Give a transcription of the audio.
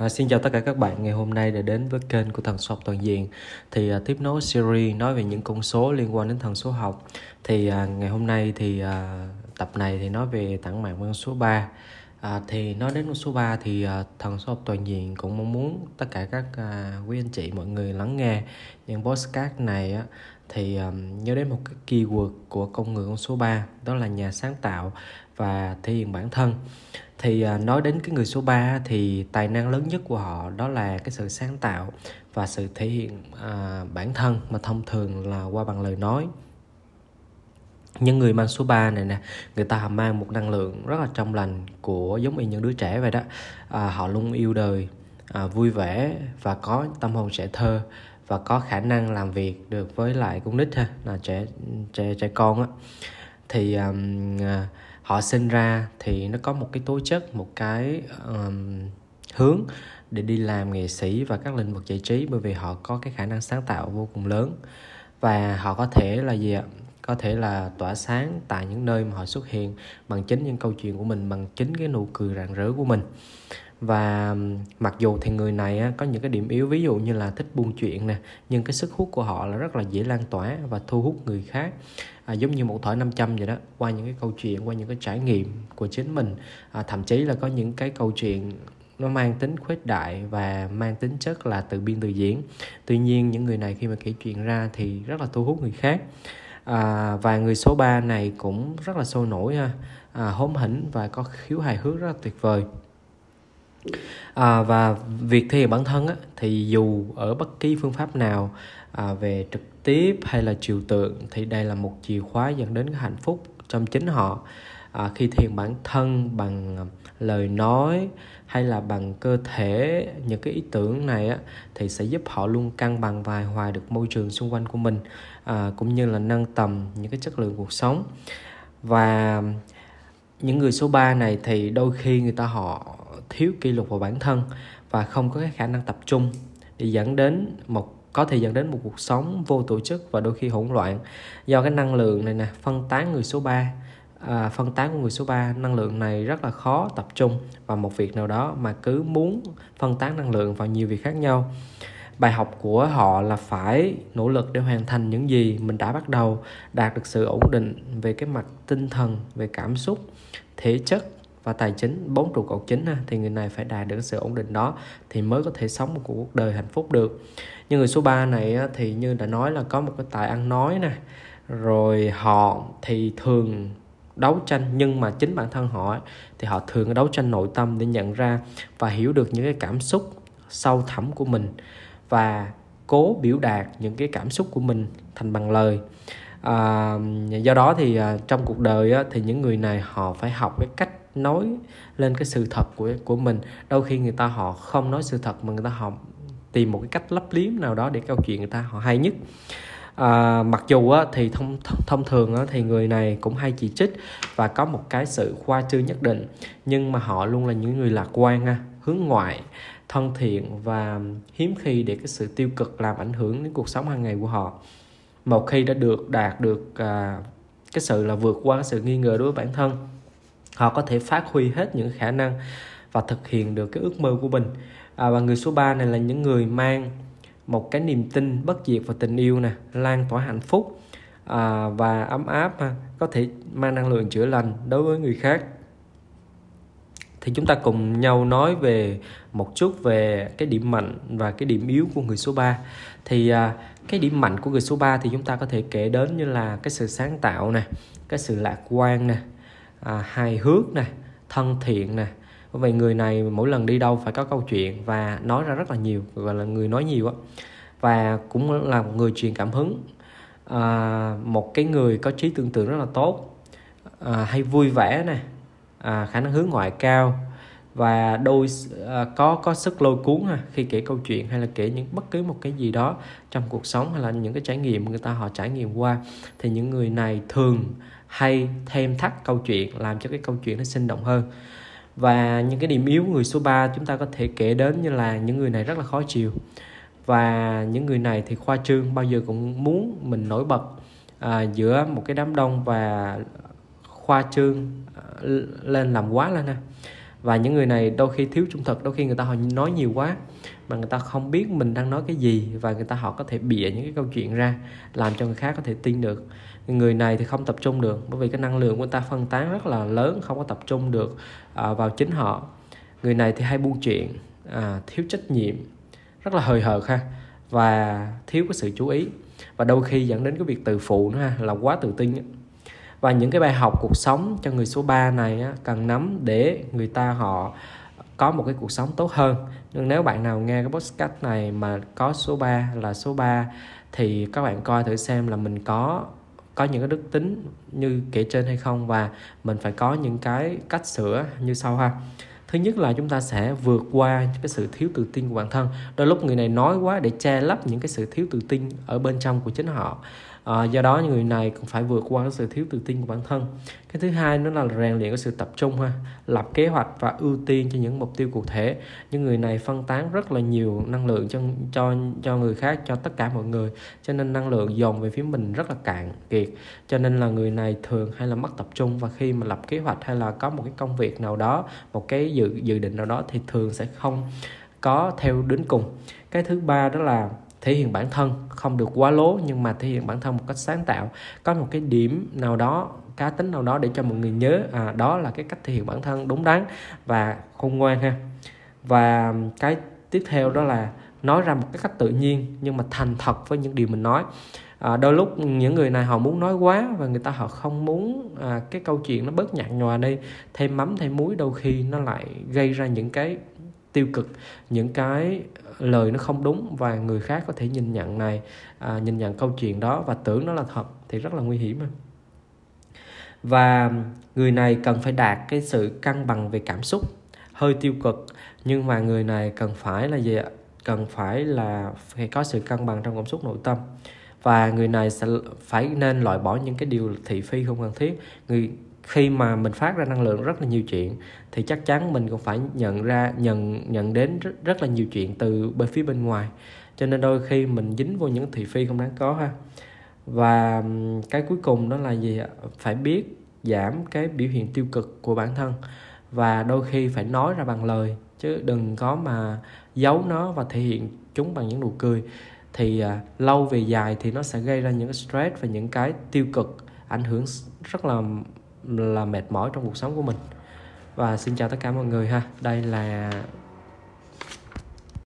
À, xin chào tất cả các bạn ngày hôm nay đã đến với kênh của thần số học toàn diện. Thì à, tiếp nối series nói về những con số liên quan đến thần số học. Thì à, ngày hôm nay thì à, tập này thì nói về tảng mạng con số 3 à, thì nói đến con số 3 thì à, thần số học toàn diện cũng mong muốn tất cả các à, quý anh chị mọi người lắng nghe những podcast này á, thì um, nhớ đến một cái keyword của con người con số 3 đó là nhà sáng tạo và thể hiện bản thân. Thì uh, nói đến cái người số 3 thì tài năng lớn nhất của họ đó là cái sự sáng tạo và sự thể hiện uh, bản thân mà thông thường là qua bằng lời nói. Những người mang số 3 này nè người ta mang một năng lượng rất là trong lành của giống như những đứa trẻ vậy đó. À, họ luôn yêu đời à, vui vẻ và có tâm hồn trẻ thơ và có khả năng làm việc được với lại con nít ha là trẻ trẻ trẻ con á. Thì um, họ sinh ra thì nó có một cái tố chất một cái um, hướng để đi làm nghệ sĩ và các lĩnh vực giải trí bởi vì họ có cái khả năng sáng tạo vô cùng lớn. Và họ có thể là gì ạ? Có thể là tỏa sáng tại những nơi mà họ xuất hiện bằng chính những câu chuyện của mình bằng chính cái nụ cười rạng rỡ của mình. Và mặc dù thì người này á, có những cái điểm yếu ví dụ như là thích buôn chuyện nè nhưng cái sức hút của họ là rất là dễ lan tỏa và thu hút người khác. À, giống như một thỏi 500 vậy đó qua những cái câu chuyện qua những cái trải nghiệm của chính mình. À, thậm chí là có những cái câu chuyện nó mang tính khuếch đại và mang tính chất là tự biên tự diễn. Tuy nhiên những người này khi mà kể chuyện ra thì rất là thu hút người khác à, và người số 3 này cũng rất là sôi nổi ha. À, hóm hỉnh và có khiếu hài hước rất là tuyệt vời. À, và việc thể hiện bản thân á, thì dù ở bất kỳ phương pháp nào à, về trực tiếp hay là trừu tượng thì đây là một chìa khóa dẫn đến hạnh phúc trong chính họ. À, khi thiền bản thân bằng lời nói hay là bằng cơ thể những cái ý tưởng này á, thì sẽ giúp họ luôn cân bằng và hòa được môi trường xung quanh của mình à, cũng như là nâng tầm những cái chất lượng cuộc sống. Và những người số 3 này thì đôi khi người ta họ thiếu kỷ luật vào bản thân và không có cái khả năng tập trung để dẫn đến một có thể dẫn đến một cuộc sống vô tổ chức và đôi khi hỗn loạn. Do cái năng lượng này nè phân tán người số 3 à, phân tán của người số 3 năng lượng này rất là khó tập trung vào một việc nào đó mà cứ muốn phân tán năng lượng vào nhiều việc khác nhau. Bài học của họ là phải nỗ lực để hoàn thành những gì mình đã bắt đầu đạt được sự ổn định về cái mặt tinh thần về cảm xúc thể chất và tài chính. Bốn trụ cột chính ha, thì người này phải đạt được sự ổn định đó thì mới có thể sống một cuộc đời hạnh phúc được. Nhưng người số 3 này thì như đã nói là có một cái tài ăn nói nè rồi họ thì thường đấu tranh nhưng mà chính bản thân họ thì họ thường đấu tranh nội tâm để nhận ra và hiểu được những cái cảm xúc sâu thẳm của mình và cố biểu đạt những cái cảm xúc của mình thành bằng lời. À, do đó thì à, trong cuộc đời á, thì những người này họ phải học cái cách nói lên cái sự thật của của mình. Đôi khi người ta họ không nói sự thật mà người ta họ tìm một cái cách lấp liếm nào đó để câu chuyện người ta họ hay nhất à, mặc dù á, thì thông thông thường á, thì người này cũng hay chỉ trích và có một cái sự khoa trương nhất định. Nhưng mà họ luôn là những người lạc quan ha, hướng ngoại thân thiện và hiếm khi để cái sự tiêu cực làm ảnh hưởng đến cuộc sống hàng ngày của họ. Một khi đã được đạt được à, cái sự là vượt qua cái sự nghi ngờ đối với bản thân họ có thể phát huy hết những khả năng và thực hiện được cái ước mơ của mình. À, và người số 3 này là những người mang một cái niềm tin bất diệt vào tình yêu nè lan tỏa hạnh phúc à, và ấm áp ha, có thể mang năng lượng chữa lành đối với người khác. Thì chúng ta cùng nhau nói về một chút về cái điểm mạnh và cái điểm yếu của người số 3 thì à, cái điểm mạnh của người số 3 thì chúng ta có thể kể đến như là cái sự sáng tạo nè cái sự lạc quan nè à, hài hước nè thân thiện nè vì người này mỗi lần đi đâu phải có câu chuyện và nói ra rất là nhiều gọi là người nói nhiều á. Và cũng là một người truyền cảm hứng. À, một cái người có trí tưởng tượng rất là tốt à, hay vui vẻ nè à, khả năng hướng ngoại cao và đôi à, có có sức lôi cuốn ha khi kể câu chuyện hay là kể những bất cứ một cái gì đó trong cuộc sống hay là những cái trải nghiệm người ta họ trải nghiệm qua thì những người này thường hay thêm thắt câu chuyện làm cho cái câu chuyện nó sinh động hơn và những cái điểm yếu của người số 3 chúng ta có thể kể đến như là những người này rất là khó chịu. Và những người này thì khoa trương bao giờ cũng muốn mình nổi bật à, giữa một cái đám đông và khoa trương à, lên làm quá lên ha và những người này đôi khi thiếu trung thực đôi khi người ta họ nói nhiều quá mà người ta không biết mình đang nói cái gì và người ta họ có thể bịa những cái câu chuyện ra làm cho người khác có thể tin được. Người này thì không tập trung được bởi vì cái năng lượng của người ta phân tán rất là lớn không có tập trung được à, vào chính họ. Người này thì hay buôn chuyện à, thiếu trách nhiệm rất là hời hợt ha và thiếu cái sự chú ý. Và đôi khi dẫn đến cái việc tự phụ nữa ha là quá tự tin và những cái bài học cuộc sống cho người số 3 này á, cần nắm để người ta họ có một cái cuộc sống tốt hơn. Nhưng nếu bạn nào nghe cái podcast này mà có số 3 là số 3 thì các bạn coi thử xem là mình có có những cái đức tính như kể trên hay không và mình phải có những cái cách sửa như sau ha. Thứ nhất là chúng ta sẽ vượt qua cái sự thiếu tự tin của bản thân. Đôi lúc người này nói quá để che lấp những cái sự thiếu tự tin ở bên trong của chính họ à, do đó người này cũng phải vượt qua cái sự thiếu tự tin của bản thân. Cái thứ hai nữa là rèn luyện cái sự tập trung ha lập kế hoạch và ưu tiên cho những mục tiêu cụ thể. Những người này phân tán rất là nhiều năng lượng cho cho cho người khác cho tất cả mọi người cho nên năng lượng dồn về phía mình rất là cạn kiệt. Cho nên là người này thường hay là mất tập trung và khi mà lập kế hoạch hay là có một cái công việc nào đó một cái dự dự định nào đó thì thường sẽ không có theo đến cùng. Cái thứ ba đó là thể hiện bản thân không được quá lố nhưng mà thể hiện bản thân một cách sáng tạo. Có một cái điểm nào đó cá tính nào đó để cho mọi người nhớ à, đó là cái cách thể hiện bản thân đúng đắn và khôn ngoan ha. Và cái tiếp theo đó là nói ra một cái cách tự nhiên nhưng mà thành thật với những điều mình nói. À, đôi lúc những người này họ muốn nói quá và người ta họ không muốn à, cái câu chuyện nó bớt nhạt nhòa đi thêm mắm thêm muối đôi khi nó lại gây ra những cái tiêu cực những cái lời nó không đúng và người khác có thể nhìn nhận này à, nhìn nhận câu chuyện đó và tưởng nó là thật thì rất là nguy hiểm và người này cần phải đạt cái sự cân bằng về cảm xúc hơi tiêu cực nhưng mà người này cần phải là gì ạ? Cần phải là phải có sự cân bằng trong cảm xúc nội tâm. Và người này sẽ phải nên loại bỏ những cái điều thị phi không cần thiết. Người khi mà mình phát ra năng lượng rất là nhiều chuyện thì chắc chắn mình cũng phải nhận ra nhận nhận đến rất, rất là nhiều chuyện từ bên phía bên ngoài. Cho nên đôi khi mình dính vô những thị phi không đáng có ha. Và cái cuối cùng đó là gì phải biết giảm cái biểu hiện tiêu cực của bản thân. Và đôi khi phải nói ra bằng lời chứ đừng có mà giấu nó và thể hiện chúng bằng những nụ cười. Thì à, lâu về dài thì nó sẽ gây ra những stress và những cái tiêu cực ảnh hưởng rất là là mệt mỏi trong cuộc sống của mình. Và xin chào tất cả mọi người ha. Đây là